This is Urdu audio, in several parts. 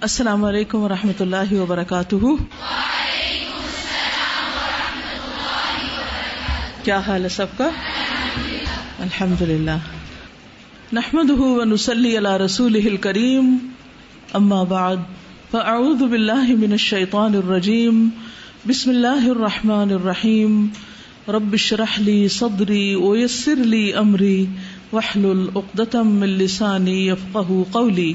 السلام علیکم و رحمۃ اللہ وبرکاتہ۔ کیا حال ہے سب کا؟ الحمد للہ نحمد ونسلی علی رسول کریم اما بعد، فاعوذ باللہ من الشیطان الرجیم۔ بسم اللہ الرحمن الرحیم۔ رب اشرح لی صدری ویسر لی امری۔ واحلل عقدة من لسانی یفقہ قولی۔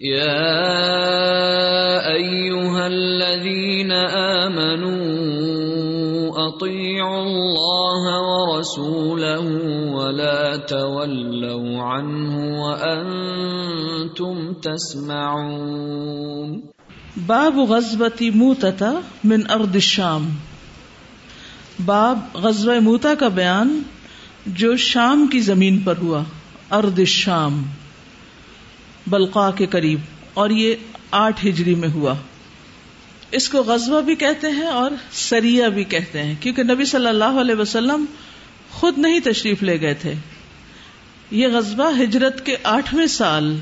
يا ايها الذين امنوا اطيعوا الله ورسوله ولا تولوا عنه وانتم تسمعون. باب غزوة موتتا من ارض الشام. باب غزوہ موتا کا بیان جو شام کی زمین پر ہوا ارد الشام. بلقا کے قریب، اور یہ آٹھ ہجری میں ہوا۔ اس کو غزوہ بھی کہتے ہیں اور سریا بھی کہتے ہیں، کیونکہ نبی صلی اللہ علیہ وسلم خود نہیں تشریف لے گئے تھے۔ یہ غزبہ ہجرت کے آٹھویں سال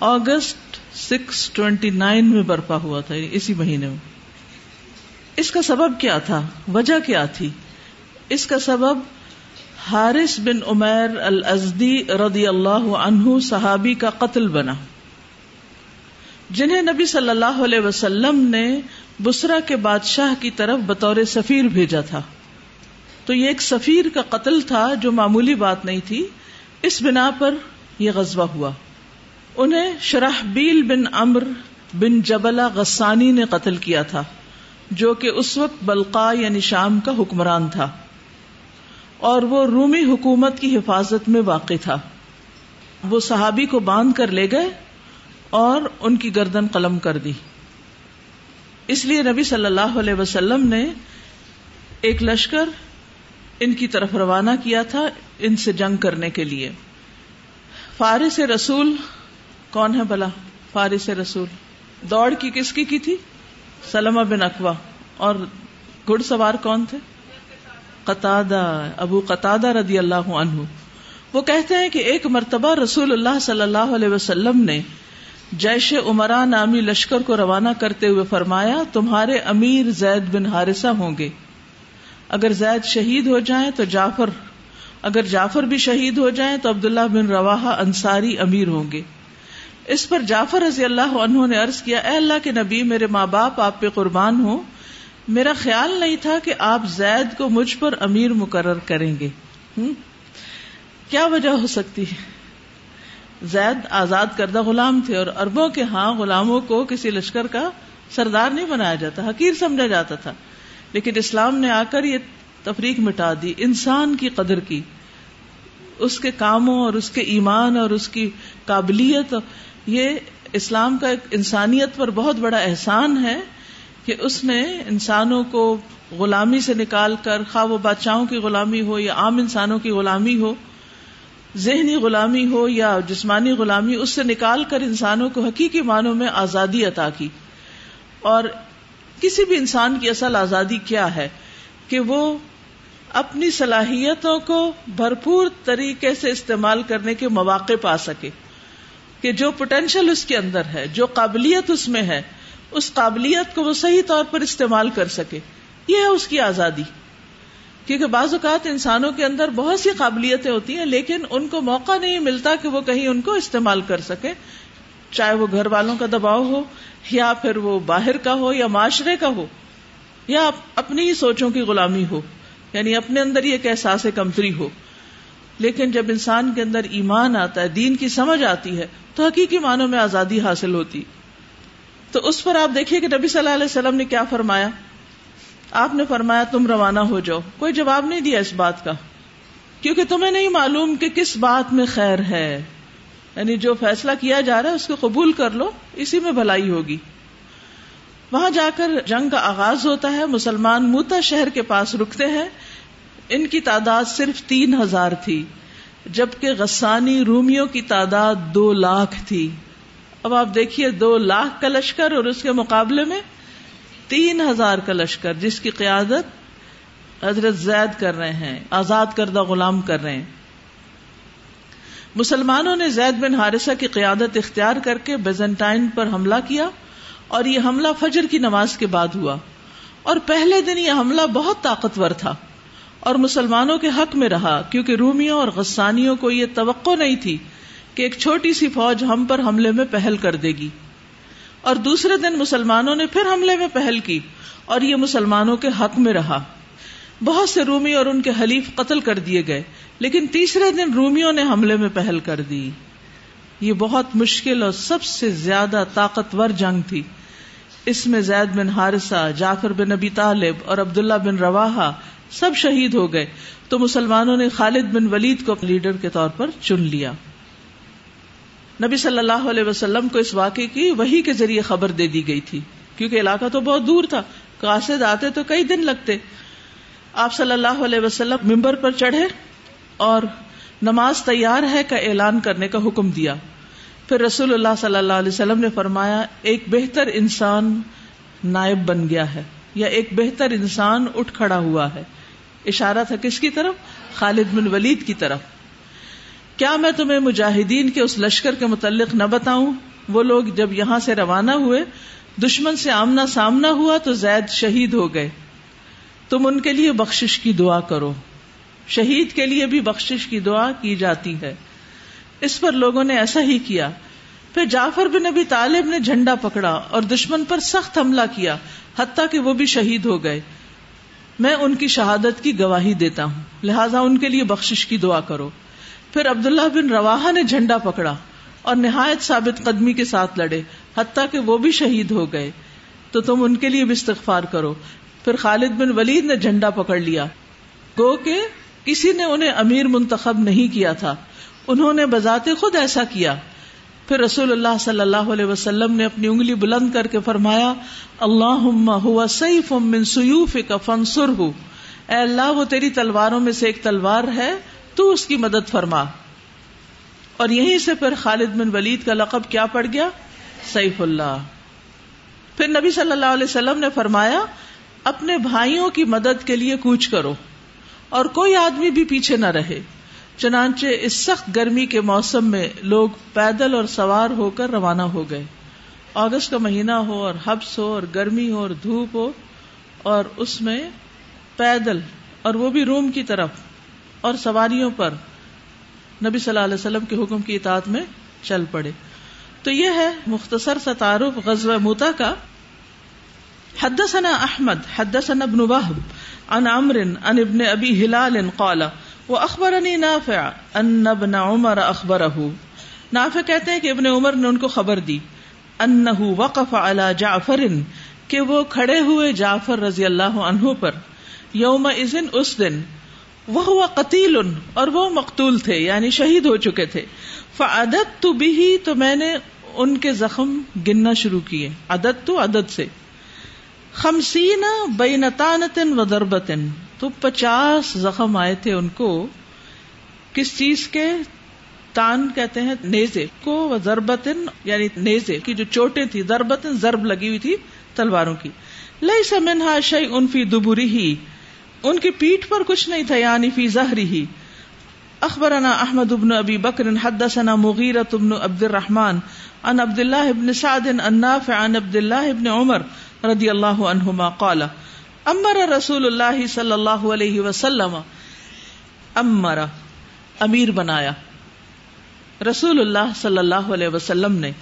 اگست سکس ٹوینٹی نائن میں برپا ہوا تھا یعنی اسی مہینے میں۔ اس کا سبب کیا تھا؟ وجہ کیا تھی؟ اس کا سبب حارث بن عمیر الازدی رضی اللہ عنہ صحابی کا قتل بنا۔ جنہیں نبی صلی اللہ علیہ وسلم نے بسرا کے بادشاہ کی طرف بطور سفیر بھیجا تھا۔ تو یہ ایک سفیر کا قتل تھا جو معمولی بات نہیں تھی۔ اس بنا پر یہ غزوہ ہوا۔ انہیں شرح بیل بن امر بن جبلا غسانی نے قتل کیا تھا، جو کہ اس وقت بلقا یعنی شام کا حکمران تھا۔ اور وہ رومی حکومت کی حفاظت میں واقع تھا۔ وہ صحابی کو باندھ کر لے گئے اور ان کی گردن قلم کر دی۔ اس لیے نبی صلی اللہ علیہ وسلم نے ایک لشکر ان کی طرف روانہ کیا تھا ان سے جنگ کرنے کے لیے۔ فارس رسول کون ہے بلا فارس رسول۔ دوڑ کی کس کی کی تھی؟ سلمہ بن اقوا اور گھڑ سوار کون تھے؟ قطع ابو قطع رضی اللہ عنہ۔ وہ کہتے ہیں کہ ایک مرتبہ رسول اللہ صلی اللہ علیہ وسلم نے جیش عمرا نامی لشکر کو روانہ کرتے ہوئے فرمایا، تمہارے امیر زید بن ہارثہ ہوں گے۔ اگر زید شہید ہو جائیں تو جعفر، اگر جعفر بھی شہید ہو جائیں تو عبداللہ بن روا انصاری امیر ہوں گے۔ اس پر جعفر رضی اللہ عنہ نے عرض کیا، اے اللہ کے نبی، میرے ماں باپ، آپ پہ قربان ہوں۔ میرا خیال نہیں تھا کہ آپ زید کو مجھ پر امیر مقرر کریں گے۔ کیا وجہ ہو سکتی ہے؟ زید آزاد کردہ غلام تھے اور اربوں کے ہاں غلاموں کو کسی لشکر کا سردار نہیں بنایا جاتا، حقیر سمجھا جاتا تھا۔ لیکن اسلام نے آ کر یہ تفریق مٹا دی، انسان کی قدر کی۔ اس کے کاموں اور اس کے ایمان اور اس کی قابلیت، یہ اسلام کا ایک انسانیت پر بہت بڑا احسان ہے۔ کہ اس نے انسانوں کو غلامی سے نکال کر، خواہ وہ بادشاہوں کی غلامی ہو یا عام انسانوں کی غلامی ہو، ذہنی غلامی ہو یا جسمانی غلامی، اس سے نکال کر انسانوں کو حقیقی معنوں میں آزادی عطا کی۔ اور کسی بھی انسان کی اصل آزادی کیا ہے؟ کہ وہ اپنی صلاحیتوں کو بھرپور طریقے سے استعمال کرنے کے مواقع پا سکے کہ جو پوٹینشیل اس کے اندر ہے، جو قابلیت اس میں ہے۔ اس قابلیت کو وہ صحیح طور پر استعمال کر سکے۔ یہ ہے اس کی آزادی۔ کیونکہ بعض اوقات انسانوں کے اندر بہت سی قابلیتیں ہوتی ہیں، لیکن ان کو موقع نہیں ملتا کہ وہ کہیں ان کو استعمال کر سکے چاہے وہ گھر والوں کا دباؤ ہو، یا پھر وہ باہر کا ہو، یا معاشرے کا ہو، یا اپنی ہی سوچوں کی غلامی ہو۔ یعنی اپنے اندر یہ کہ احساس کمتری ہو۔ لیکن جب انسان کے اندر ایمان آتا ہے، دین کی سمجھ آتی ہے، تو حقیقی معنوں میں آزادی حاصل ہوتی۔ تو اس پر آپ دیکھیے کہ نبی صلی اللہ علیہ وسلم نے کیا فرمایا؟ آپ نے فرمایا، تم روانہ ہو جاؤ۔ کوئی جواب نہیں دیا اس بات کا۔ کیونکہ تمہیں نہیں معلوم کہ کس بات میں خیر ہے۔ یعنی جو فیصلہ کیا جا رہا ہے، اس کو قبول کر لو، اسی میں بھلائی ہوگی۔ وہاں جا کر جنگ کا آغاز ہوتا ہے۔ مسلمان موتا شہر کے پاس رکتے ہیں۔ ان کی تعداد صرف تین ہزار تھی، جبکہ غسانی رومیوں کی تعداد دو لاکھ تھی۔ اب آپ دیکھیے دو لاکھ کا لشکر اور اس کے مقابلے میں تین ہزار کا لشکر، جس کی قیادت حضرت زید کر رہے ہیں، آزاد کردہ غلام کر رہے ہیں۔ مسلمانوں نے زید بن حارثہ کی قیادت اختیار کر کے بیزنٹائن پر حملہ کیا اور یہ حملہ فجر کی نماز کے بعد ہوا۔ اور پہلے دن یہ حملہ بہت طاقتور تھا اور مسلمانوں کے حق میں رہا، کیونکہ رومیوں اور غسانیوں کو یہ توقع نہیں تھی کہ ایک چھوٹی سی فوج ہم پر حملے میں پہل کر دے گی۔ اور دوسرے دن مسلمانوں نے پھر حملے میں پہل کی اور یہ مسلمانوں کے حق میں رہا۔ بہت سے رومی اور ان کے حلیف قتل کر دیے گئے، لیکن تیسرے دن رومیوں نے حملے میں پہل کر دی۔ یہ بہت مشکل اور سب سے زیادہ طاقتور جنگ تھی۔ اس میں زید بن حارثہ، جعفر بن نبی طالب اور عبداللہ بن روا سب شہید ہو گئے۔ تو مسلمانوں نے خالد بن ولید کو لیڈر کے طور پر چن لیا۔ نبی صلی اللہ علیہ وسلم کو اس واقعے کی وہی کے ذریعے خبر دے دی گئی تھی، کیونکہ علاقہ تو بہت دور تھا۔ قاصد آتے تو کئی دن لگتے۔ آپ صلی اللہ علیہ وسلم ممبر پر چڑھے اور نماز تیار ہے کا اعلان کرنے کا حکم دیا۔ پھر رسول اللہ صلی اللہ علیہ وسلم نے فرمایا، ایک بہتر انسان نائب بن گیا ہے یا ایک بہتر انسان اٹھ کھڑا ہوا ہے۔ اشارہ تھا کس کی طرف؟ خالد بن ولید کی طرف۔ کیا میں تمہیں مجاہدین کے اس لشکر کے متعلق نہ بتاؤں؟ وہ لوگ جب یہاں سے روانہ ہوئے، دشمن سے آمنا سامنا ہوا تو زید شہید ہو گئے۔ تم ان کے لیے بخشش کی دعا کرو۔ شہید کے لیے بھی بخشش کی دعا کی جاتی ہے۔ اس پر لوگوں نے ایسا ہی کیا۔ پھر جعفر بن نبی طالب نے جھنڈا پکڑا اور دشمن پر سخت حملہ کیا، حتیٰ کہ وہ بھی شہید ہو گئے۔ میں ان کی شہادت کی گواہی دیتا ہوں، لہٰذا ان کے لیے بخشش کی دعا کرو۔ پھر عبداللہ بن روا نے جھنڈا پکڑا اور نہایت ثابت قدمی کے ساتھ لڑے، حتیٰ کہ وہ بھی شہید ہو گئے۔ تو تم ان کے لیے بھی استغفار کرو۔ پھر خالد بن ولید نے جھنڈا پکڑ لیا۔ گو کہ کسی نے انہیں امیر منتخب نہیں کیا تھا۔ انہوں نے بذات خود ایسا کیا۔ پھر رسول اللہ صلی اللہ علیہ وسلم نے اپنی انگلی بلند کر کے فرمایا اللہ سیف من سیوف کا اے اللہ، وہ تیری تلواروں میں سے ایک تلوار ہے۔ تو اس کی مدد فرما۔ اور یہیں سے پھر خالد بن ولید کا لقب کیا پڑ گیا؟ سیف اللہ۔ پھر نبی صلی اللہ علیہ وسلم نے فرمایا، اپنے بھائیوں کی مدد کے لیے کوچ کرو اور کوئی آدمی بھی پیچھے نہ رہے۔ چنانچہ اس سخت گرمی کے موسم میں لوگ پیدل اور سوار ہو کر روانہ ہو گئے۔ اگست کا مہینہ ہو اور حبس ہو اور گرمی ہو اور دھوپ ہو اور اس میں پیدل اور وہ بھی روم کی طرف۔ اور سواریوں پر نبی صلی اللہ علیہ وسلم کے حکم کی اطاعت میں چل پڑے۔ تو یہ ہے مختصر سا تعارف غزوہ موتا کا۔ حدثنا احمد، حدثنا ابن وهب عن عمرو عن ابن ابي هلال قال واخبرني نافع ان ابن عمر اخبره نافع کہتے ہیں کہ ابن عمر نے ان کو خبر دی انه وقف على جعفر کہ وہ کھڑے ہوئے جعفر رضی اللہ عنہ پر یوم اذن اس دن وہ قتیل اور وہ مقتول تھے یعنی شہید ہو چکے تھے۔ فعدت تو بھی تو میں نے ان کے زخم گننا شروع کیے۔ عدد تو عدد سے۔ خمسین بینتانتن و دربتن تو پچاس زخم آئے تھے ان کو۔ کس چیز کے؟ تان کہتے ہیں، نیزے۔ کو و ضربتن یعنی نیزے کی جو چوٹیں تھی ضربتن، ضرب لگی ہوئی تھی تلواروں کی۔ لئی سمنہا شعی ان فی دبری ہی ان کی پیٹ پر کچھ نہیں تھا یعنی فی زہری ہی۔ اخبرنا احمد ابن ابی بکر حدثنا مغیرت ابن عبد الرحمن ان عبد الله ابن سعد النافع عن عبد الله ابن عمر رضی اللہ عنہما قال، امر رسول اللہ صلی اللہ علیہ وسلم، امر، امیر بنایا۔ رسول اللہ صلی اللہ علیہ وسلم نے،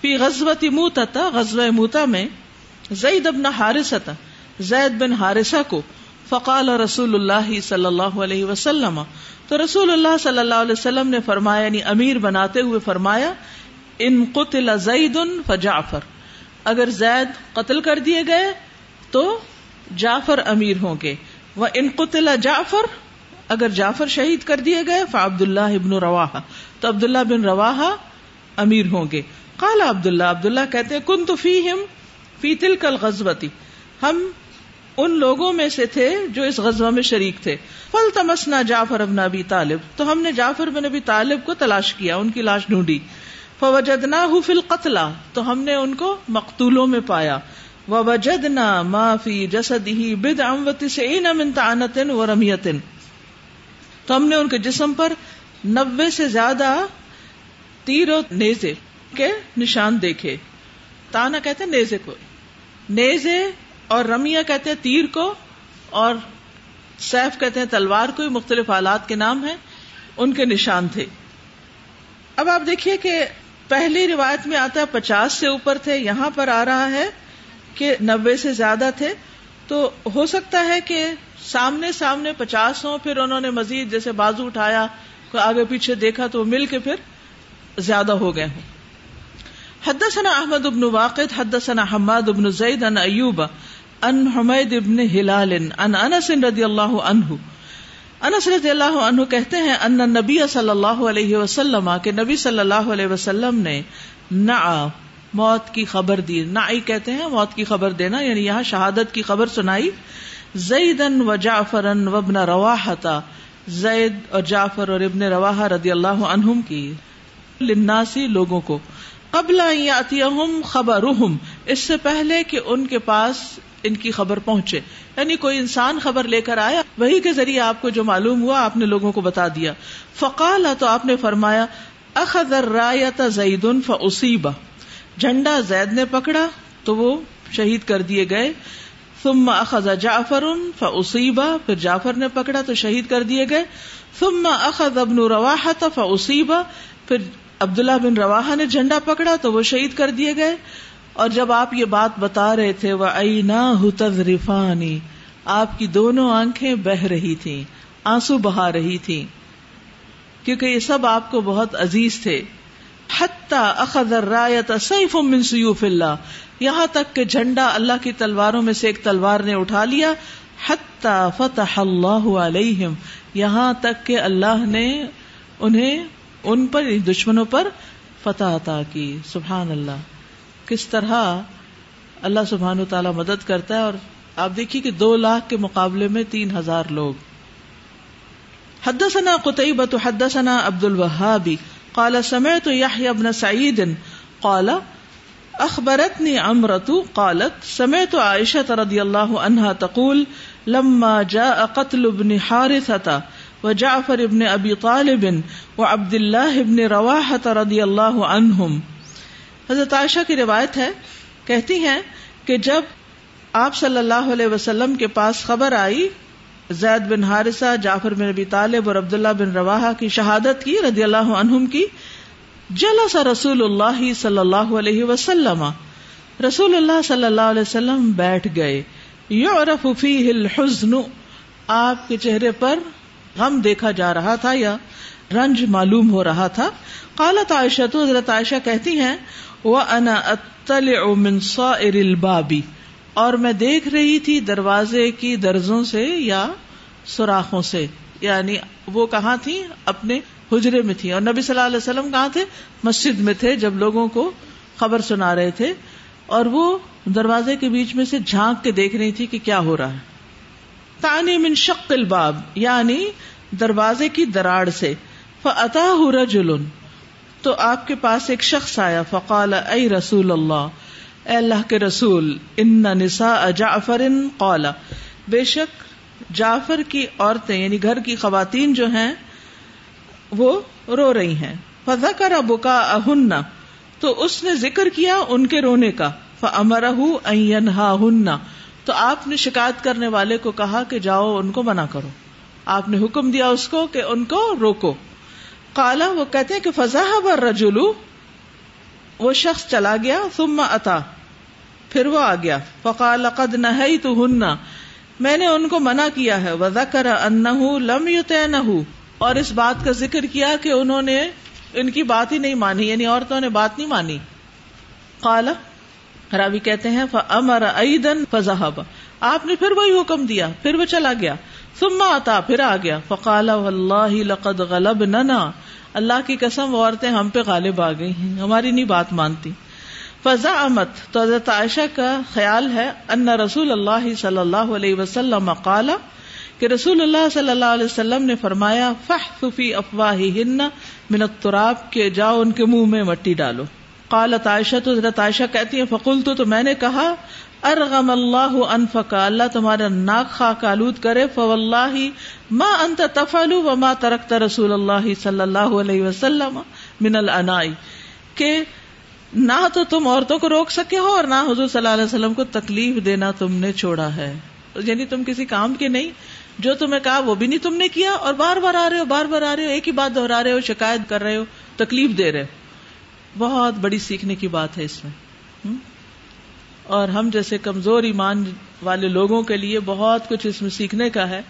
فی غزوت موتا غزوہ موتا میں زید ابن حارثہ زید بن حارثہ کو فقال رسول اللہ صلی اللہ علیہ وسلم۔ تو رسول اللہ صلی اللہ علیہ وسلم نے فرمایا یعنی امیر بناتے ہوئے فرمایا، ان قتل زید فجعفر۔ اگر زید قتل کر دیے گئے، تو جعفر امیر ہوں گے۔ وہ ان قتل جعفر، اگر جعفر شہید کر دیے گئے عبد اللہ ابن روا تو عبد اللہ بن روا امیر ہوں گے۔ کالا عبداللہ عبداللہ کہتے ہیں کن تو فی ہم فی تل کل غزبتی ہم ان لوگوں میں سے تھے جو اس غزوہ میں شریک تھے۔ فل تمسنا جعفر ابن ابی طالب، تو ہم نے جعفر بن ابی طالب کو تلاش کیا، ان کی لاش ڈھونڈی۔ فوجدنا فی القتلا تو ہم نے ان کو مقتولوں میں پایا۔ وجدنا ما فی جسد ہی بد اموت سے من تعنت و رمیت۔ تو ہم نے ان کے جسم پر نبے سے زیادہ تیر و نیزے کے نشان دیکھے۔ تانا کہتے نیزے کو۔ نیزے اور رمیا کہتے ہیں تیر کو، اور سیف کہتے ہیں تلوار کو مختلف آلات کے نام ہیں، ان کے نشان تھے۔ اب آپ دیکھیے کہ پہلی روایت میں آتا ہے پچاس سے اوپر تھے، یہاں پر آ رہا ہے کہ نبے سے زیادہ تھے۔ تو ہو سکتا ہے کہ سامنے سامنے پچاس ہوں، پھر انہوں نے مزید جیسے بازو اٹھایا آگے پیچھے دیکھا تو مل کے پھر زیادہ ہو گئے ہوں۔ حدثنا احمد ابن واقد، حدثنا حماد ابن زید ان ایوب ان حمید ابن ہلال ان انس رضی اللہ عنہ۔ انس رضی اللہ عنہ کہتے ہیں، ان نبی صلی اللہ علیہ وسلم، کہ نبی صلی اللہ علیہ وسلم نے نعا، موت کی خبر دی۔ نعی کہتے ہیں، موت کی خبر دینا یعنی یہاں شہادت کی خبر سنائی۔ زیدن و جعفرن و ابن رواحتا، زید اور جعفر اور ابن رواح رضی اللہ عنہم کی۔ لناسی لوگوں کو، قبل خبر اس سے پہلے کہ ان کے پاس ان کی خبر پہنچے۔ یعنی کوئی انسان خبر لے کر آیا، وہی کے ذریعے آپ کو جو معلوم ہوا، آپ نے لوگوں کو بتا دیا۔ فقال تو آپ نے فرمایا اخذر رایت زید فاصیبا جھنڈا زید نے پکڑا تو وہ شہید کر دیے گئے۔ ثم اخذ جعفر فاصیبا پھر جعفر نے پکڑا تو شہید کر دیے گئے۔ ثم اخذ ابن رواحہ فاصیبا پھر عبداللہ بن رواحہ نے جھنڈا پکڑا تو وہ شہید کر دیے گئے۔ اور جب آپ یہ بات بتا رہے تھے وہ تذرفانی آپ کی دونوں آنکھیں بہ رہی تھیں، آنسو بہا رہی تھی کیونکہ یہ سب آپ کو بہت عزیز تھے۔ اخذ الرایت سیف من سیوف اللہ یہاں تک کہ جھنڈا اللہ کی تلواروں میں سے ایک تلوار نے اٹھا لیا۔ حتی فتح اللہ علیہم یہاں تک کہ اللہ نے انہیں، ان پر، دشمنوں پر فتح عطا کی۔ سبحان اللہ۔ کس طرح اللہ سبحان و تعالی مدد کرتا ہے اور آپ دیکھیے کہ دو لاکھ کے مقابلے میں تین ہزار لوگ۔ حدثنا قطعبت حدثنا عبد الوهابي قال سمعت يحيى بن سعيد قال اخبرتني عمرة قالت سمعت عائشة رضي الله عنها تقول، لما جاء قتل ابن حارثة و جعفر ابن ابی طالب و عبد اللہ ابن رواحت رضی اللہ عنہم۔ حضرت عائشہ کی روایت ہے، کہتی ہیں کہ جب آپ صلی اللہ علیہ وسلم کے پاس خبر آئی، زید بن حارثہ، جعفر بن ابی طالب اور عبداللہ بن رواحہ کی شہادت کی، رضی اللہ عنہم کی، جلس رسول اللہ صلی اللہ علیہ وسلم۔ رسول اللہ صلی اللہ علیہ وسلم بیٹھ گئے۔ یعرف فیہ الحزن۔ آپ کے چہرے پر غم دیکھا جا رہا تھا یا رنج معلوم ہو رہا تھا۔ قالت عائشہ تو حضرت عائشہ کہتی ہیں وہ انا اطلع من صائر البابی اور میں دیکھ رہی تھی دروازے کی درزوں سے یا سوراخوں سے یعنی وہ کہاں تھی اپنے حجرے میں تھی اور نبی صلی اللہ علیہ وسلم کہاں تھے؟ مسجد میں تھے، جب لوگوں کو خبر سنا رہے تھے۔ اور وہ دروازے کے بیچ میں سے جھانک کے دیکھ رہی تھی کہ کیا ہو رہا ہے۔ تانی من شق الباب یعنی دروازے کی دراڑ سے۔ فتا رجل تو آپ کے پاس ایک شخص آیا، فقال، اے رسول اللہ، اے اللہ کے رسول، ان نساء جعفر قال، بے شک جعفر کی عورتیں یعنی گھر کی خواتین جو ہیں، وہ رو رہی ہیں۔ فضا کرا بکا اہن تو اس نے ذکر کیا ان کے رونے کا۔ فمرہ ہن تو آپ نے شکایت کرنے والے کو کہا کہ جاؤ ان کو منع کرو۔ آپ نے حکم دیا اس کو کہ ان کو روکو۔ کالا وہ کہتے کہ فضا بر رجولو وہ شخص چلا گیا، ثم اتا، پھر وہ آ گیا۔ فقال، قد نہ تو ہننا میں نے ان کو منع کیا ہے۔ وزا کر ان لم یو اور اس بات کا ذکر کیا کہ انہوں نے ان کی بات ہی نہیں مانی یعنی عورتوں نے بات نہیں مانی۔ کالا راوی کہتے ہیں امر ایدن فضحب آپ نے پھر وہی حکم دیا، پھر وہ چلا گیا۔ ثم آتا پھر آ گیا۔ فقال واللہ لقد غلبننا. اللہ کی قسم وہ عورتیں ہم پہ غالب آ گئی ہیں ہماری نہیں بات مانتی۔ فضا امت تو حضرت عائشہ کا خیال ہے ان رسول اللہ صلی اللہ علیہ وسلم قال کہ رسول اللہ صلی اللہ علیہ وسلم نے فرمایا فح فی افواہ من التراب کے جاؤ ان کے منہ میں مٹی ڈالو۔ قالت عائشہ تو حضرت عائشہ کہتی ہے فقول تو, تو میں نے کہا ارغم اللہ انفقا اللہ تمہارا ناک خاک آلود کرے فو اللہ ما انت تفعل وما ترکت رسول اللہ صلی اللہ علیہ وسلم من الانائی۔ کہ نہ تو تم عورتوں کو روک سکے ہو اور نہ حضور صلی اللہ علیہ وسلم کو تکلیف دینا تم نے چھوڑا ہے۔ یعنی تم کسی کام کے نہیں، جو تمہیں کہا وہ بھی نہیں تم نے کیا اور بار بار آ رہے ہو، بار بار آ رہے ہو، ایک ہی بات دہرا رہے ہو، شکایت کر رہے ہو، تکلیف دے رہے ہو۔ بہت بڑی سیکھنے کی بات ہے اس میں۔ اور ہم جیسے کمزور ایمان والے لوگوں کے لیے بہت کچھ اس میں سیکھنے کا ہے۔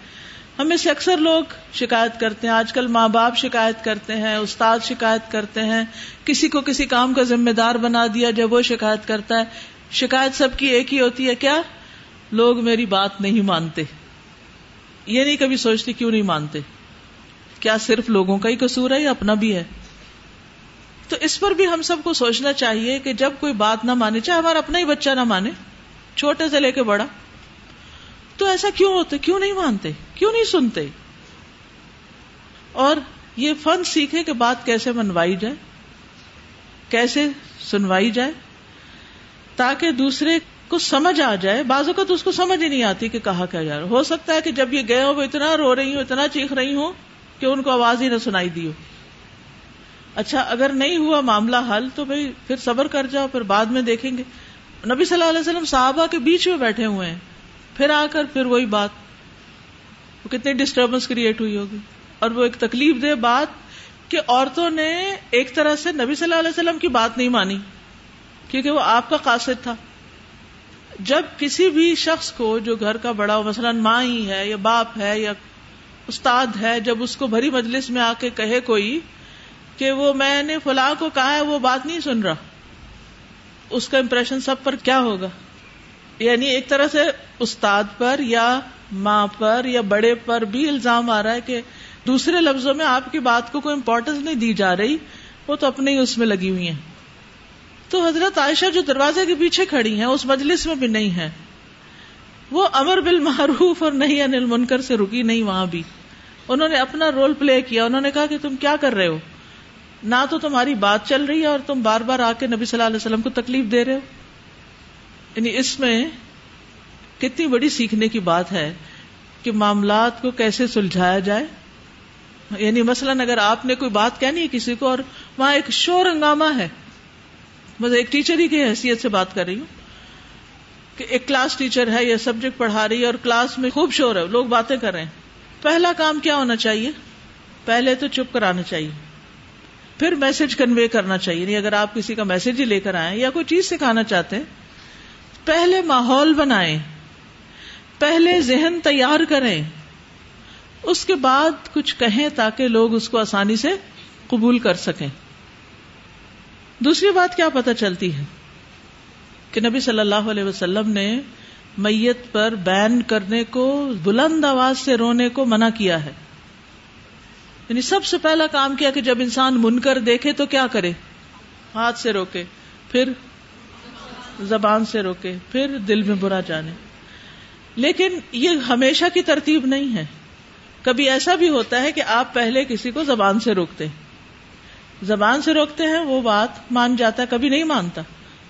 ہمیں سے اکثر لوگ شکایت کرتے ہیں۔ آج کل ماں باپ شکایت کرتے ہیں، استاد شکایت کرتے ہیں۔ کسی کو کسی کام کا ذمہ دار بنا دیا جب وہ شکایت کرتا ہے۔ شکایت سب کی ایک ہی ہوتی ہے، کیا؟ لوگ میری بات نہیں مانتے۔ یہ نہیں کبھی سوچتے کیوں نہیں مانتے؟ کیا صرف لوگوں کا ہی قصور ہے یا اپنا بھی ہے؟ تو اس پر بھی ہم سب کو سوچنا چاہیے کہ جب کوئی بات نہ مانے، چاہے ہمارا اپنا ہی بچہ نہ مانے، چھوٹے سے لے کے بڑا، تو ایسا کیوں ہوتا کیوں نہیں مانتے؟ کیوں نہیں سنتے؟ اور یہ فن سیکھے کہ بات کیسے منوائی جائے، کیسے سنوائی جائے، تاکہ دوسرے کو سمجھ آ جائے۔ بازو کا تو اس کو سمجھ ہی نہیں آتی کہ کہا کیا جا رہا ہو سکتا ہے کہ جب یہ گئے ہو وہ اتنا رو رہی ہوں، اتنا چیخ رہی ہوں کہ ان کو آواز ہی نہ سنائی دی ہو۔ اچھا اگر نہیں ہوا معاملہ حل تو بھائی پھر صبر کر جاؤ، پھر بعد میں دیکھیں گے۔ نبی صلی اللہ علیہ وسلم صحابہ کے بیچ میں بیٹھے ہوئے ہیں۔ پھر آ کر پھر وہی بات۔ وہ کتنی ڈسٹربنس کریٹ ہوئی ہوگی۔ اور وہ ایک تکلیف دہ بات کہ عورتوں نے ایک طرح سے نبی صلی اللہ علیہ وسلم کی بات نہیں مانی، کیونکہ وہ آپ کا قاصد تھا۔ جب کسی بھی شخص کو جو گھر کا بڑا، مثلاً ماں ہی ہے یا باپ ہے یا استاد ہے، جب اس کو بھری مجلس میں آ کے کہے کوئی کہ وہ میں نے فلاں کو کہا ہے، وہ بات نہیں سن رہا۔ اس کا امپریشن سب پر کیا ہوگا؟ یعنی ایک طرح سے استاد پر یا ماں پر یا بڑے پر بھی الزام آ رہا ہے کہ دوسرے لفظوں میں آپ کی بات کو کوئی امپورٹینس نہیں دی جا رہی، وہ تو اپنے ہی اس میں لگی ہوئی ہیں۔ تو حضرت عائشہ جو دروازے کے پیچھے کھڑی ہیں، اس مجلس میں بھی نہیں ہے وہ امر بال معروف اور نہیں انل منکر سے رکی نہیں وہاں بھی۔ انہوں نے اپنا رول پلے کیا، انہوں نے کہا کہ تم کیا کر رہے ہو؟ نہ تو تمہاری بات چل رہی ہے اور تم بار بار آ کے نبی صلی اللہ علیہ وسلم کو تکلیف دے رہے ہو۔ یعنی اس میں کتنی بڑی سیکھنے کی بات ہے کہ معاملات کو کیسے سلجھایا جائے۔ یعنی مثلاً اگر آپ نے کوئی بات کہنی ہے کسی کو اور وہاں ایک شور ہنگامہ ہے، بس ایک ٹیچر ہی کی حیثیت سے بات کر رہی ہوں کہ ایک کلاس ٹیچر ہے یا سبجیکٹ پڑھا رہی ہے اور کلاس میں خوب شور ہے، لوگ باتیں کر رہے ہیں۔ پہلا کام کیا ہونا چاہیے؟ پہلے تو چپ کرانا چاہیے۔ پھر میسج کنوے کرنا چاہیے۔ نہیں اگر آپ کسی کا میسج ہی لے کر آئے یا کوئی چیز سکھانا چاہتے ہیں، پہلے ماحول بنائیں، پہلے ذہن تیار کریں، اس کے بعد کچھ کہیں تاکہ لوگ اس کو آسانی سے قبول کر سکیں۔ دوسری بات کیا پتہ چلتی ہے؟ کہ نبی صلی اللہ علیہ وسلم نے میت پر بین کرنے کو، بلند آواز سے رونے کو منع کیا ہے۔ یعنی سب سے پہلا کام کیا کہ جب انسان من کر دیکھے تو کیا کرے؟ ہاتھ سے روکے، پھر زبان سے روکے، پھر دل میں برا جانے۔ لیکن یہ ہمیشہ کی ترتیب نہیں ہے۔ کبھی ایسا بھی ہوتا ہے کہ آپ پہلے کسی کو زبان سے روکتے۔ زبان سے روکتے ہیں، وہ بات مان جاتا ہے کبھی نہیں مانتا۔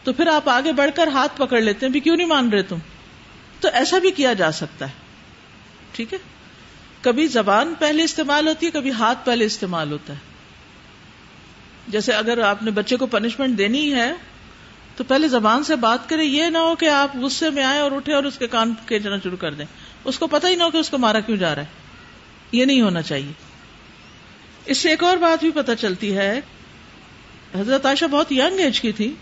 تو پھر آپ آگے بڑھ کر ہاتھ پکڑ لیتے ہیں، بھی کیوں نہیں مان رہے تم؟ تو ایسا بھی کیا جا سکتا ہے۔ ٹھیک ہے؟ کبھی زبان پہلے استعمال ہوتی ہے، کبھی ہاتھ پہلے استعمال ہوتا ہے۔ جیسے اگر آپ نے بچے کو پنشمنٹ دینی ہے، تو پہلے زبان سے بات کرے، یہ نہ ہو کہ آپ غصے میں آئے اور اٹھے اور اس کے کان کھینچنا شروع کر دیں۔ اس کو پتہ ہی نہ ہو کہ اس کو مارا کیوں جا رہا ہے۔ یہ نہیں ہونا چاہیے۔ اس سے ایک اور بات بھی پتہ چلتی ہے، حضرت عائشہ بہت ینگ ایج کی تھی،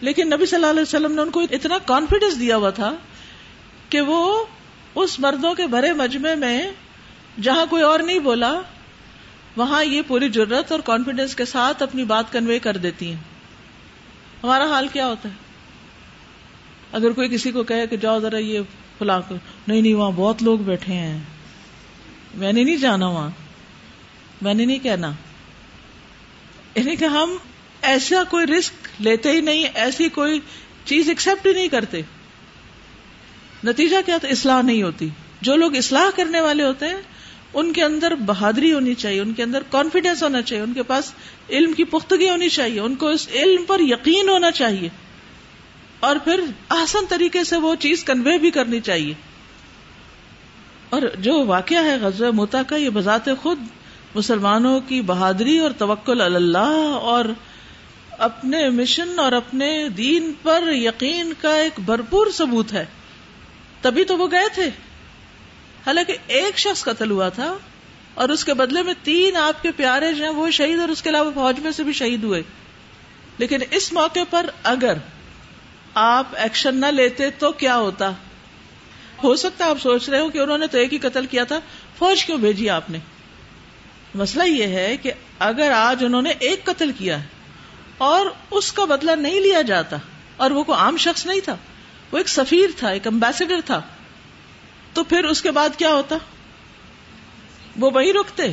لیکن نبی صلی اللہ علیہ وسلم نے ان کو اتنا کانفیڈینس دیا ہوا تھا کہ وہ اس مردوں کے بھرے مجمے میں جہاں کوئی اور نہیں بولا، وہاں یہ پوری ضرورت اور کانفیڈینس کے ساتھ اپنی بات کنوے کر دیتی ہیں۔ ہمارا حال کیا ہوتا ہے؟ اگر کوئی کسی کو کہے کہ جاؤ ذرا یہ فلاں نہیں نہیں، وہاں بہت لوگ بیٹھے ہیں۔ میں نے نہیں جانا وہاں۔ میں نے نہیں کہنا۔ یعنی کہ ہم ایسا کوئی رسک لیتے ہی نہیں، ایسی کوئی چیز ایکسپٹ ہی نہیں کرتے۔ نتیجہ کیا تو اصلاح نہیں ہوتی۔ جو لوگ اصلاح کرنے والے ہوتے ہیں، ان کے اندر بہادری ہونی چاہیے، ان کے اندر کانفیڈینس ہونا چاہیے، ان کے پاس علم کی پختگی ہونی چاہیے، ان کو اس علم پر یقین ہونا چاہیے۔ اور پھر آسان طریقے سے وہ چیز کنوے بھی کرنی چاہیے۔ اور جو واقعہ ہے غزوہ موتا کا، یہ بذات خود مسلمانوں کی بہادری اور توکل اللہ اور اپنے مشن اور اپنے دین پر یقین کا ایک بھرپور ثبوت ہے۔ تبھی تو وہ گئے تھے۔ حالانکہ ایک شخص قتل ہوا تھا اور اس کے بدلے میں تین آپ کے پیارے جو ہیں وہ شہید اور اس کے علاوہ فوج میں سے بھی شہید ہوئے۔ لیکن اس موقع پر اگر آپ ایکشن نہ لیتے تو کیا ہوتا؟ ہو سکتا آپ سوچ رہے ہو کہ انہوں نے تو ایک ہی قتل کیا تھا، فوج کیوں بھیجی آپ نے؟ مسئلہ یہ ہے کہ اگر آج انہوں نے ایک قتل کیا ہے اور اس کا بدلہ نہیں لیا جاتا اور وہ کوئی عام شخص نہیں تھا وہ ایک سفیر تھا، ایک امبیسڈر تھا۔ تو پھر اس کے بعد کیا ہوتا؟ وہ وہی رکتے،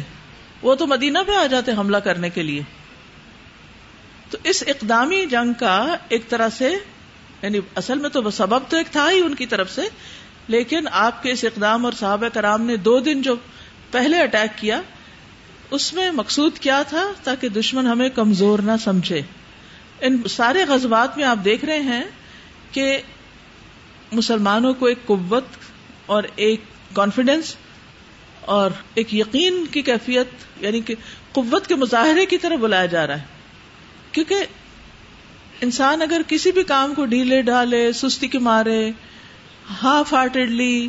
وہ تو مدینہ پہ آ جاتے حملہ کرنے کے لیے۔ تو اس اقدامی جنگ کا ایک طرح سے یعنی اصل میں تو سبب تو ایک تھا ہی ان کی طرف سے، لیکن آپ کے اس اقدام اور صحابہ کرام نے دو دن جو پہلے اٹیک کیا، اس میں مقصود کیا تھا تاکہ دشمن ہمیں کمزور نہ سمجھے۔ ان سارے غزبات میں آپ دیکھ رہے ہیں کہ مسلمانوں کو ایک قوت اور ایک کانفیڈینس اور ایک یقین کی کیفیت یعنی کہ قوت کے مظاہرے کی طرف بلایا جا رہا ہے۔ کیونکہ انسان اگر کسی بھی کام کو ڈھیلے ڈالے سستی کے مارے ہاف ہارٹیڈلی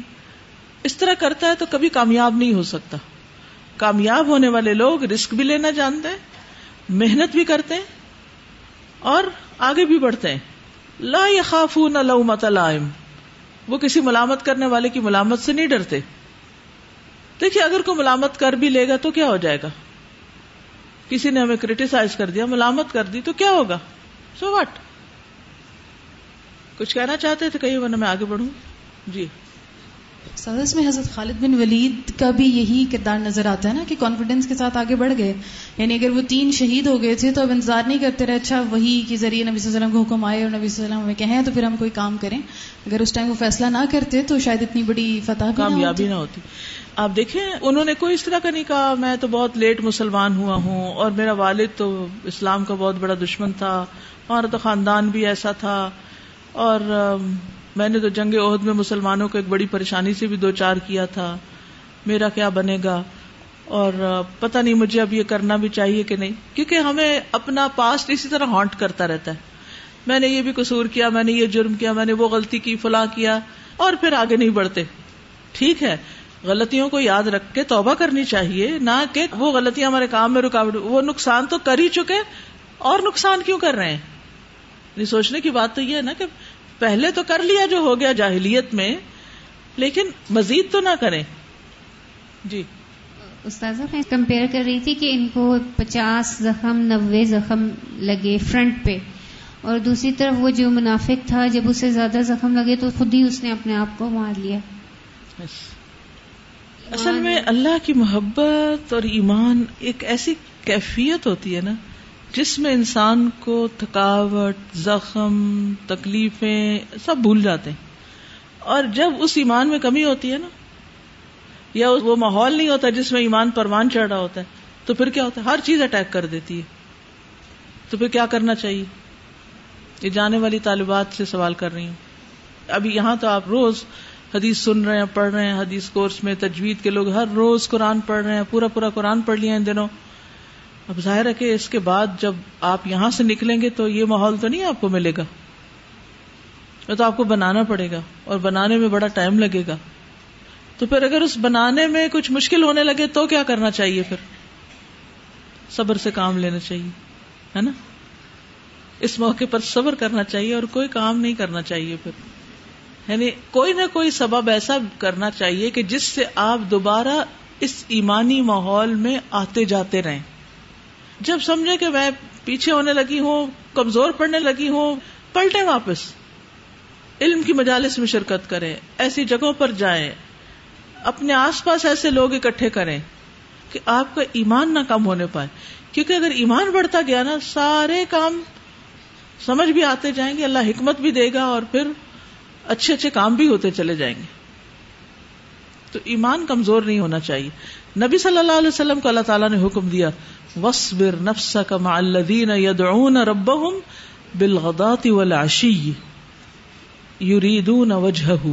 اس طرح کرتا ہے تو کبھی کامیاب نہیں ہو سکتا۔ کامیاب ہونے والے لوگ رسک بھی لینا جانتے ہیں، محنت بھی کرتے ہیں اور آگے بھی بڑھتے ہیں۔ لا يخافون لومۃ لائم۔ وہ کسی ملامت کرنے والے کی ملامت سے نہیں ڈرتے۔ دیکھیے، اگر کوئی ملامت کر بھی لے گا تو کیا ہو جائے گا؟ کسی نے ہمیں کریٹیسائز کر دیا، ملامت کر دی تو کیا ہوگا؟ سو وٹ کچھ کہنا چاہتے تھے کہیں، ورنہ میں آگے بڑھوں۔ جی۔ سادس میں حضرت خالد بن ولید کا بھی یہی کردار نظر آتا ہے نا کہ کانفیڈینس کے ساتھ آگے بڑھ گئے۔ یعنی اگر وہ تین شہید ہو گئے تھے تو اب انتظار نہیں کرتے رہے اچھا وہی کے ذریعے نبی صلی اللہ علیہ وسلم کو حکم آئے اور نبی صلی اللہ علیہ وسلم ہمیں کہیں تو پھر ہم کوئی کام کریں۔ اگر اس ٹائم وہ فیصلہ نہ کرتے تو شاید اتنی بڑی فتح کامیابی نہ ہوتی۔ آپ دیکھیں، انہوں نے کوئی اس طرح کا نہیں کہا، میں تو بہت لیٹ مسلمان ہوا ہوں اور میرا والد تو اسلام کا بہت بڑا دشمن تھا، ہمارا تو خاندان بھی ایسا تھا۔ اور میں نے تو جنگ عہد میں مسلمانوں کو ایک بڑی پریشانی سے بھی دو چار کیا تھا۔ میرا کیا بنے گا؟ اور پتہ نہیں مجھے اب یہ کرنا بھی چاہیے کہ نہیں۔ کیونکہ ہمیں اپنا پاسٹ اسی طرح ہانٹ کرتا رہتا ہے۔ میں نے یہ بھی قصور کیا، میں نے یہ جرم کیا، میں نے وہ غلطی کی، فلاں کیا، اور پھر آگے نہیں بڑھتے۔ ٹھیک ہے، غلطیوں کو یاد رکھ کے توبہ کرنی چاہیے، نہ کہ وہ غلطیاں ہمارے کام میں رکاوٹ، وہ نقصان تو کر ہی چکے اور نقصان کیوں کر رہے ہیں؟ یعنی سوچنے کی بات تو یہ ہے نا کہ پہلے تو کر لیا جو ہو گیا جاہلیت میں لیکن مزید تو نہ کریں۔ جی۔ استاذہ میں کمپیئر کر رہی تھی کہ ان کو پچاس زخم نوے زخم لگے فرنٹ پہ۔ اور دوسری طرف وہ جو منافق تھا جب اسے زیادہ زخم لگے تو خود ہی اس نے اپنے آپ کو مار لیا۔ اصل میں اللہ کی محبت اور ایمان ایک ایسی کیفیت ہوتی ہے نا جس میں انسان کو تھکاوٹ، زخم، تکلیفیں سب بھول جاتے ہیں۔ اور جب اس ایمان میں کمی ہوتی ہے نا، یا وہ ماحول نہیں ہوتا جس میں ایمان پروان چڑھ رہا ہوتا ہے، تو پھر کیا ہوتا ہے؟ ہر چیز اٹیک کر دیتی ہے۔ تو پھر کیا کرنا چاہیے؟ یہ جانے والی طالبات سے سوال کر رہی ہوں۔ ابھی یہاں تو آپ روز حدیث سن رہے ہیں، پڑھ رہے ہیں، حدیث کورس میں تجوید کے لوگ ہر روز قرآن پڑھ رہے ہیں، پورا پورا قرآن پڑھ لیا ان دنوں۔ اب ظاہر ہے کہ اس کے بعد جب آپ یہاں سے نکلیں گے تو یہ ماحول تو نہیں آپ کو ملے گا۔ تو آپ کو بنانا پڑے گا اور بنانے میں بڑا ٹائم لگے گا۔ تو پھر اگر اس بنانے میں کچھ مشکل ہونے لگے تو کیا کرنا چاہیے پھر؟ صبر سے کام لینا چاہیے، ہے نا؟ اس موقع پر صبر کرنا چاہیے اور کوئی کام نہیں کرنا چاہیے پھر۔ یعنی کوئی نہ کوئی سبب ایسا کرنا چاہیے کہ جس سے آپ دوبارہ اس ایمانی ماحول میں آتے جاتے رہیں۔ جب سمجھے کہ میں پیچھے ہونے لگی ہوں، کمزور پڑنے لگی ہوں پلٹے واپس۔ علم کی مجالس میں شرکت کریں، ایسی جگہوں پر جائیں۔ اپنے آس پاس ایسے لوگ اکٹھے کریں کہ آپ کا ایمان نہ کم ہونے پائے۔ کیونکہ اگر ایمان بڑھتا گیا نا، سارے کام سمجھ بھی آتے جائیں گے، اللہ حکمت بھی دے گا اور پھر اچھے اچھے کام بھی ہوتے چلے جائیں گے۔ تو ایمان کمزور نہیں ہونا چاہیے۔ نبی صلی اللہ علیہ وسلم کو اللہ تعالیٰ نے حکم دیا وسبر نفس کا الذین یدعون ربهم بالغدات والعشی یریدون وجهه.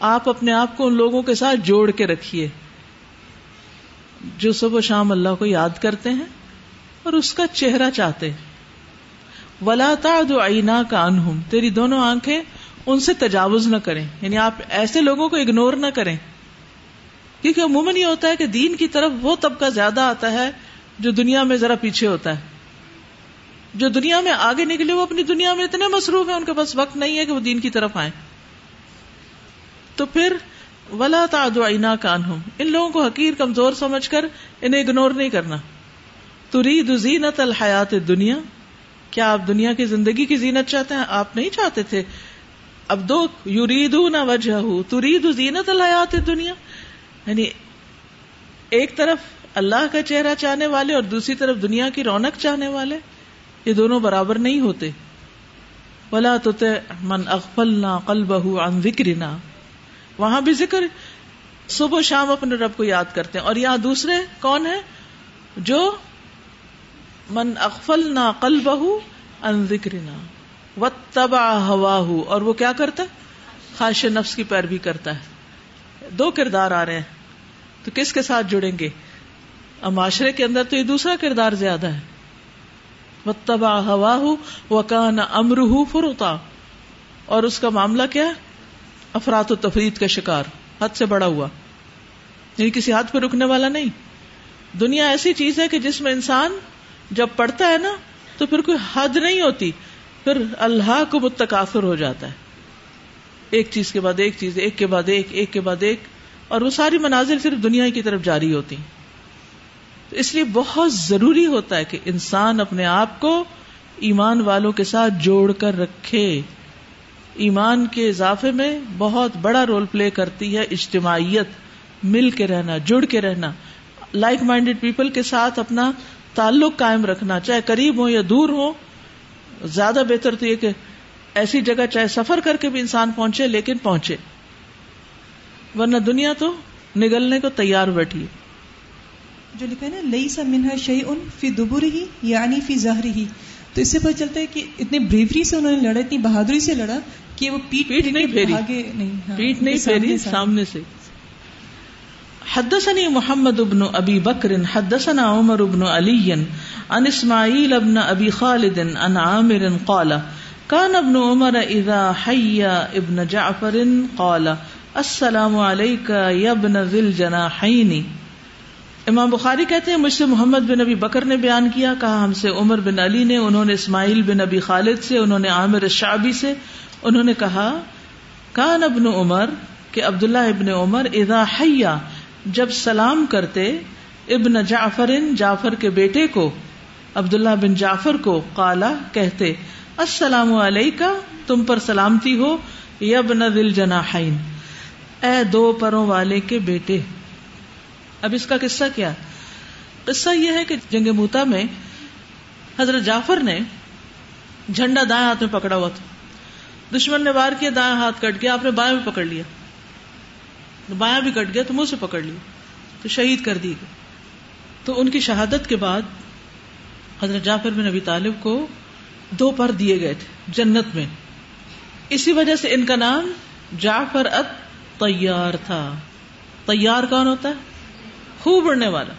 آپ اپنے آپ کو ان لوگوں کے ساتھ جوڑ کے رکھیے۔ جو صبح شام اللہ کو یاد کرتے ہیں اور اس کا چہرہ چاہتے ہیں۔ ولا تعد عیناک عنہم تیری دونوں آنکھیں ان سے تجاوز نہ کریں۔ یعنی آپ ایسے لوگوں کو اگنور نہ کریں۔ کیونکہ عموماً یہ ہوتا ہے کہ دین کی طرف وہ طبقہ زیادہ آتا ہے جو دنیا میں ذرا پیچھے ہوتا ہے جو دنیا میں آگے نکلے وہ اپنی دنیا میں اتنے مصروف ہیں، ان کے پاس وقت نہیں ہے کہ وہ دین کی طرف آئیں۔ تو پھر ولا تعدینا کان ہوں ان لوگوں کو حقیر کمزور سمجھ کر انہیں اگنور نہیں کرنا۔ تو رید زینت الحیات دنیا کیا آپ دنیا کی زندگی کی زینت چاہتے ہیں؟ آپ نہیں چاہتے تھے۔ اب دو یورید نہ وجہ ترید زینت الحیات دنیا یعنی ایک طرف اللہ کا چہرہ چاہنے والے اور دوسری طرف دنیا کی رونق چاہنے والے، یہ دونوں برابر نہیں ہوتے۔ بلا تو من اغفل نہ قل بہ ان وہاں بھی ذکر صبح شام اپنے رب کو یاد کرتے ہیں۔ اور یہاں دوسرے کون ہے جو من اغفل نہ قل بہ ان ذکر و تبا ہوا اور وہ کیا کرتا ہے؟ خواہش نفس کی پیروی کرتا ہے۔ دو کردار آ رہے ہیں۔ تو کس کے ساتھ جڑیں گے؟ اب معاشرے کے اندر تو یہ دوسرا کردار زیادہ ہے۔ وہ ہوا وہ کان امر فروتا اور اس کا معاملہ کیا افراد و تفرید کا شکار، حد سے بڑا ہوا۔ یعنی کسی ہاتھ پہ رکنے والا نہیں۔ دنیا ایسی چیز ہے کہ جس میں انسان جب پڑھتا ہے نا، تو پھر کوئی حد نہیں ہوتی۔ پھر اللہ کو متکافر ہو جاتا ہے۔ ایک چیز کے بعد ایک چیز، ایک کے بعد ایک ایک کے بعد ایک۔ اور وہ ساری مناظر صرف دنیا کی طرف جاری ہوتی۔ تو اس لیے بہت ضروری ہوتا ہے کہ انسان اپنے آپ کو ایمان والوں کے ساتھ جوڑ کر رکھے۔ ایمان کے اضافے میں بہت بڑا رول پلے کرتی ہے اجتماعیت، مل کے رہنا، جڑ کے رہنا۔ لائک مائنڈیڈ پیپل کے ساتھ اپنا تعلق قائم رکھنا، چاہے قریب ہو یا دور ہو زیادہ بہتر تو یہ کہ ایسی جگہ چاہے سفر کر کے بھی انسان پہنچے لیکن پہنچے۔ ورنہ دنیا تو نگلنے کو تیار بیٹھی جو لکھا ہے نا لئی سا منہا شعی ان فی دبر ہی یعنی فی ظاہری ہی تو اس سے پتہ چلتا ہے کہ اتنے بریوری سے انہوں نے لڑا اتنی بہادری سے لڑا کہ وہ پیٹ پیٹ نہیں پھیری. نہیں ہاں، پیٹ نہیں پھیری سامنے. سے. حدثني محمد ابن ابي بكر حدثنا عمر ابن علي عن اسماعيل ابن ابي خالد عن عامر قال كان ابن عمر اذا حي ابن جعفر قال السلام عليك يا ابن ذي الجناحين امام بخاری کہتے ہیں، مجھ سے محمد بن ابی بکر نے بیان کیا، کہا ہم سے عمر بن علی نے، انہوں نے اسماعیل بن ابی خالد سے، انہوں نے عامر شعبی سے، انہوں نے کہا، کان ابن عمر کہ عبداللہ ابن عمر اذا حیا، جب سلام کرتے ابن جعفر جعفر کے بیٹے کو، عبداللہ بن جعفر کو کالا کہتے، السلام علیکم تم پر سلامتی ہو یبن دل جناحین اے دو پروں والے کے بیٹے۔ اب اس کا قصہ کیا؟ قصہ یہ ہے کہ جنگ موتا میں حضرت جعفر نے جھنڈا دائیں ہاتھ میں پکڑا ہوا تھا۔ دشمن نے وار کیا، دائیں ہاتھ کٹ گیا، آپ نے بائیں میں پکڑ لیا۔ بایاں بھی کٹ گیا، تو منہ سے پکڑ لی تو شہید کر دی گئی۔ تو ان کی شہادت کے بعد حضرت جعفر بن نبی طالب کو دو پر دیے گئے تھے جنت میں۔ اسی وجہ سے ان کا نام جعفر ات تیار تھا۔ تیار کون ہوتا ہے؟ خوب اڑنے والا۔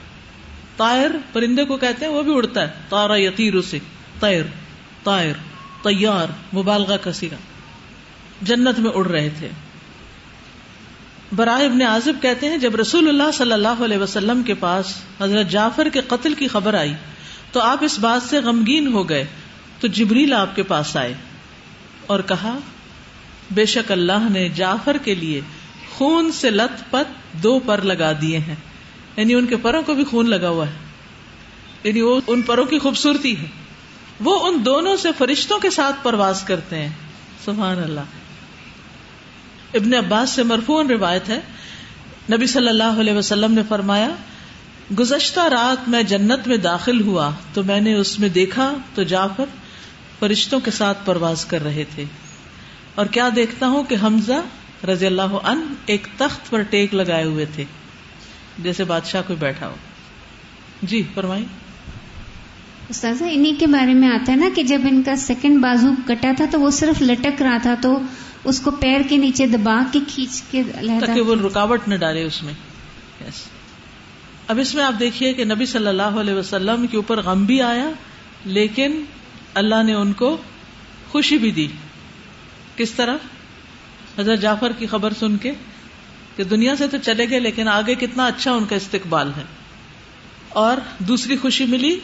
تائر پرندے کو کہتے ہیں، وہ بھی اڑتا ہے۔ تارا یتیر سے تیر تائر تیار مبالغہ کسی کا جنت میں اڑ رہے تھے۔ برائے ابن عازب کہتے ہیں، جب رسول اللہ صلی اللہ علیہ وسلم کے پاس حضرت جعفر کے قتل کی خبر آئی، تو آپ اس بات سے غمگین ہو گئے۔ تو جبریل آپ کے پاس آئے اور کہا، بے شک اللہ نے جعفر کے لیے خون سے لت پت دو پر لگا دیے ہیں۔ یعنی ان کے پروں کو بھی خون لگا ہوا ہے۔ یعنی وہ ان پروں کی خوبصورتی ہے۔ وہ ان دونوں سے فرشتوں کے ساتھ پرواز کرتے ہیں۔ سبحان اللہ۔ ابن عباس سے مرفون روایت ہے۔ نبی صلی اللہ علیہ وسلم نے فرمایا، گزشتہ رات میں جنت میں داخل ہوا تو میں نے اس میں دیکھا تو جعفر فرشتوں کے ساتھ پرواز کر رہے تھے۔ اور کیا دیکھتا ہوں کہ حمزہ رضی اللہ عنہ ایک تخت پر ٹیک لگائے ہوئے تھے۔ جیسے بادشاہ کوئی بیٹھا ہو۔ جی فرمائی استاذہ انہی کے بارے میں آتا ہے نا کہ جب ان کا سیکنڈ بازو کٹا تھا تو وہ صرف لٹک رہا تھا تو اس کو پیر کے نیچے دبا کے کھینچ کے تاکہ وہ رکاوٹ نہ ڈالے اس میں۔ Yes. اب اس میں آپ دیکھیے کہ نبی صلی اللہ علیہ وسلم کے اوپر غم بھی آیا لیکن اللہ نے ان کو خوشی بھی دی۔ کس طرح؟ حضرت جعفر کی خبر سن کے۔ کہ دنیا سے تو چلے گئے لیکن آگے کتنا اچھا ان کا استقبال ہے۔ اور دوسری خوشی ملی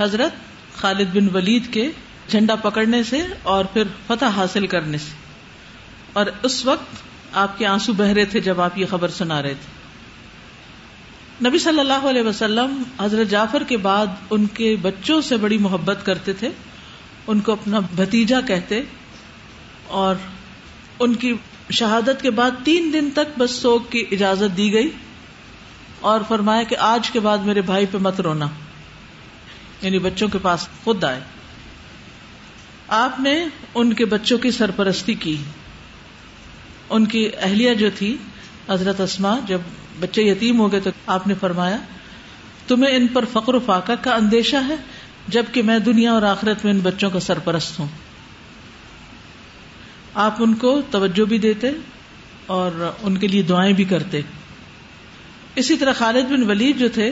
حضرت خالد بن ولید کے جھنڈا پکڑنے سے اور پھر فتح حاصل کرنے سے۔ اور اس وقت آپ کے آنسو بہ رہے تھے جب آپ یہ خبر سنا رہے تھے۔ نبی صلی اللہ علیہ وسلم حضرت جعفر کے بعد ان کے بچوں سے بڑی محبت کرتے تھے۔ ان کو اپنا بھتیجا کہتے اور ان کی شہادت کے بعد تین دن تک بس سوگ کی اجازت دی گئی اور فرمایا کہ آج کے بعد میرے بھائی پہ مت رونا۔ یعنی بچوں کے پاس خود آئے۔ آپ نے ان کے بچوں کی سرپرستی کی۔ ان کی اہلیہ جو تھی، حضرت اسما جب بچے یتیم ہو گئے تو آپ نے فرمایا، تمہیں ان پر فقر و فاقہ کا اندیشہ ہے، جبکہ میں دنیا اور آخرت میں ان بچوں کا سرپرست ہوں۔ آپ ان کو توجہ بھی دیتے اور ان کے لیے دعائیں بھی کرتے۔ اسی طرح خالد بن ولید جو تھے،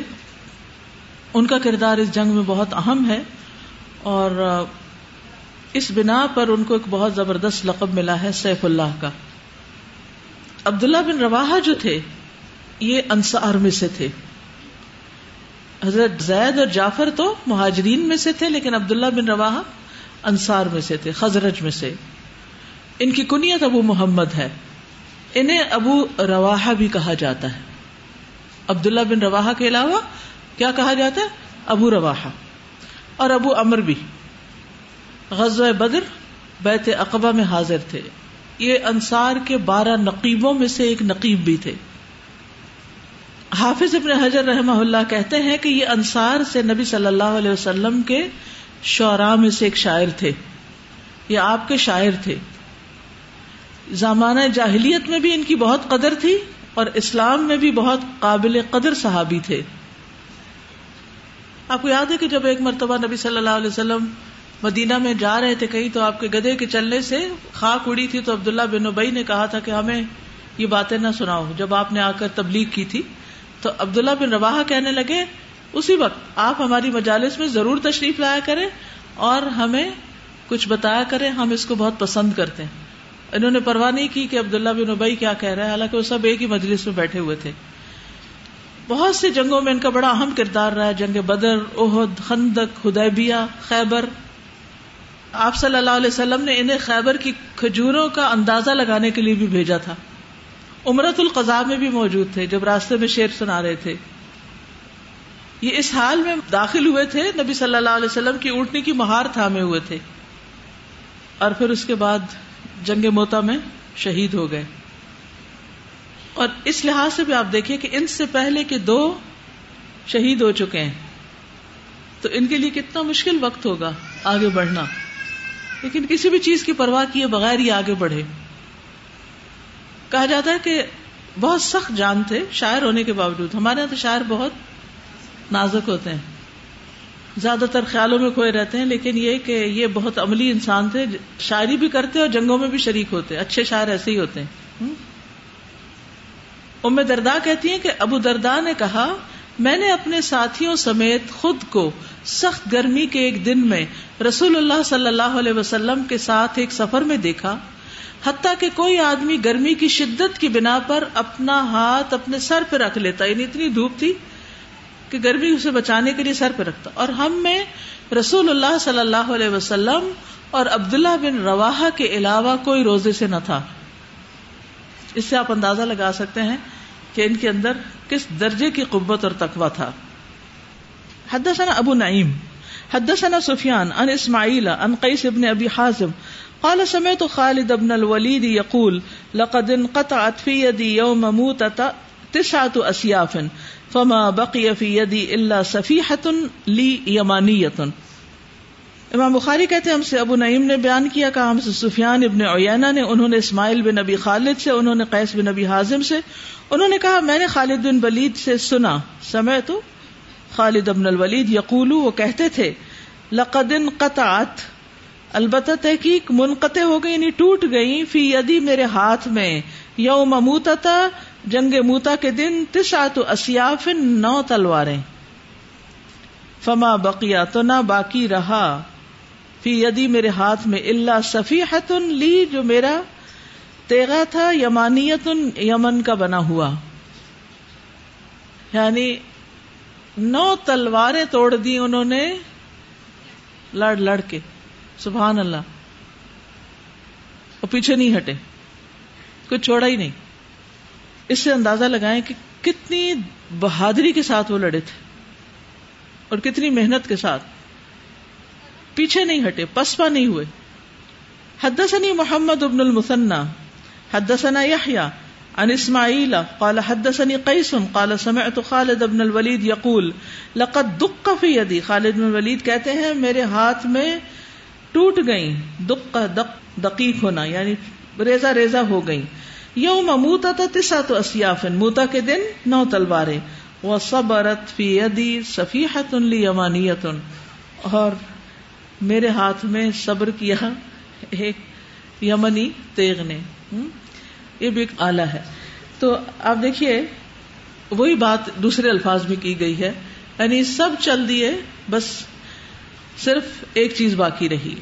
ان کا کردار اس جنگ میں بہت اہم ہے اور اس بنا پر ان کو ایک بہت زبردست لقب ملا ہے سیف اللہ کا۔ عبداللہ بن روا جو تھے، یہ انصار میں سے تھے۔ حضرت زید اور جعفر تو مہاجرین میں سے تھے، لیکن عبداللہ بن روا انصار میں سے تھے، خزرج میں سے۔ ان کی کنیت ابو محمد ہے۔ انہیں ابو روا بھی کہا جاتا ہے۔ عبداللہ بن روا کے علاوہ کیا کہا جاتا ہے؟ ابو روا اور ابو امر بھی۔ غزوہ بدر بیت اقبا میں حاضر تھے۔ یہ انصار کے بارہ نقیبوں میں سے ایک نقیب بھی تھے۔ حافظ ابن حجر رحمہ اللہ کہتے ہیں کہ یہ انصار سے نبی صلی اللہ علیہ وسلم کے شعراء میں سے ایک شاعر تھے۔ یہ آپ کے شاعر تھے۔ زمانہ جاہلیت میں بھی ان کی بہت قدر تھی اور اسلام میں بھی بہت قابل قدر صحابی تھے۔ آپ کو یاد ہے کہ جب ایک مرتبہ نبی صلی اللہ علیہ وسلم مدینہ میں جا رہے تھے کہیں تو آپ کے گدے کے چلنے سے خاک اڑی تھی تو عبداللہ بن ابئی نے کہا تھا کہ ہمیں یہ باتیں نہ سناؤ۔ جب آپ نے آ کر تبلیغ کی تھی تو عبداللہ بن روا کہنے لگے، اسی وقت آپ ہماری مجالس میں ضرور تشریف لایا کریں اور ہمیں کچھ بتایا کریں، ہم اس کو بہت پسند کرتے ہیں۔ انہوں نے پرواہ نہیں کی کہ عبداللہ بن ابئی کیا کہہ رہا ہے، حالانکہ وہ سب ایک ہی مجلس میں بیٹھے ہوئے تھے۔ بہت سی جنگوں میں ان کا بڑا اہم کردار رہا جنگ بدر، احد، خندق خدیبیہ خیبر۔ آپ صلی اللہ علیہ وسلم نے انہیں خیبر کی کھجوروں کا اندازہ لگانے کے لیے بھی بھیجا تھا۔ امرت القضاء میں بھی موجود تھے، جب راستے میں شیر سنا رہے تھے۔ یہ اس حال میں داخل ہوئے تھے، نبی صلی اللہ علیہ وسلم کی اونٹنی کی مہار تھامے ہوئے تھے۔ اور پھر اس کے بعد جنگ موتا میں شہید ہو گئے۔ اور اس لحاظ سے بھی آپ دیکھیے کہ ان سے پہلے کے دو شہید ہو چکے ہیں۔ تو ان کے لیے کتنا مشکل وقت ہوگا آگے بڑھنا۔ لیکن کسی بھی چیز کی پرواہ کیے بغیر ہی آگے بڑھے۔ کہا جاتا ہے کہ بہت سخت جان تھے شاعر ہونے کے باوجود۔ ہمارے یہاں تو شاعر بہت نازک ہوتے ہیں۔ زیادہ تر خیالوں میں کھوئے رہتے ہیں، لیکن یہ کہ یہ بہت عملی انسان تھے، شاعری بھی کرتے اور جنگوں میں بھی شریک ہوتے، اچھے شاعر ایسے ہی ہوتے ہیں۔ ام دردا کہتی ہیں کہ ابو دردا نے کہا، میں نے اپنے ساتھیوں سمیت خود کو سخت گرمی کے ایک دن میں رسول اللہ صلی اللہ علیہ وسلم کے ساتھ ایک سفر میں دیکھا، حتیٰ کہ کوئی آدمی گرمی کی شدت کی بنا پر اپنا ہاتھ اپنے سر پہ رکھ لیتا یعنی اتنی دھوپ تھی کہ گرمی اسے بچانے کے لیے سر پہ رکھتا۔ اور ہم میں رسول اللہ صلی اللہ علیہ وسلم اور عبداللہ بن روا کے علاوہ کوئی روزے سے نہ تھا۔ اس سے آپ اندازہ لگا سکتے ہیں کہ ان کے اندر کس درجے کی قبت اور تقوی تھا۔ حدثنا ابو نعیم، حدثنا سفیان ان اسماعیل ان قیس ابن ابی حازم۔ قال، سمعت خالد ابن الولید یقول، لقد انقطعت في يدي يوم موتة تسعة اسیاف۔ فما بقی فی یدی اللہ صفیحت لی یمانیت امام بخاری کہتے ہیں، ہم سے ابو نعیم نے بیان کیا، کہا، ہم سے سفیان ابن اوینا نے، انہوں نے اسماعیل بن نبی خالد سے، انہوں نے قیس بن نبی حازم سے، انہوں نے کہا، میں نے خالد بن ولید سے سنا سمے تو خالد ابن الولید یقولو، وہ کہتے تھے لقدن قطعت البتہ تحقیق منقطع ہو گئی یعنی ٹوٹ گئی، فی یدی میرے ہاتھ میں، یوم موتا جنگ موتا کے دن تسعت اسیاف نو تلواریں۔ فما بقیا تو نہ باقی رہا۔ فی یدی میرے ہاتھ میں اللہ صفی لی، جو میرا تیغا تھا، یمانیت، یمن کا بنا ہوا۔ یعنی نو تلواریں توڑ دی انہوں نے لڑ لڑ کے۔ سبحان اللہ۔ اور پیچھے نہیں ہٹے۔ کچھ چھوڑا ہی نہیں۔ اس سے اندازہ لگائیں کہ کتنی بہادری کے ساتھ وہ لڑے تھے اور کتنی محنت کے ساتھ۔ پیچھے نہیں ہٹے، پسپا نہیں ہوئے۔ حدثني محمد ابن المثنى حدثنا يحيى عن اسماعيل قال حدثني قيس قال سمعت خالد ابن الوليد يقول لقد دق في يدي خالد بن الولید کہتے ہیں، میرے ہاتھ میں ٹوٹ گئی دق دق دقیق ہونا یعنی ریزا ریزا ہو گئی یوم موتا تھا تسا تو اسیافن موتا کے دن نو تلواریں۔ وہ صبرت فی یدی صفیحت لی یمانیت اور میرے ہاتھ میں صبر کیا ایک یمنی تیغ نے۔ یہ بھی ایک آلہ ہے۔ تو آپ دیکھیے، وہی بات دوسرے الفاظ میں کی گئی ہے۔ یعنی سب چل دیے، بس صرف ایک چیز باقی رہی۔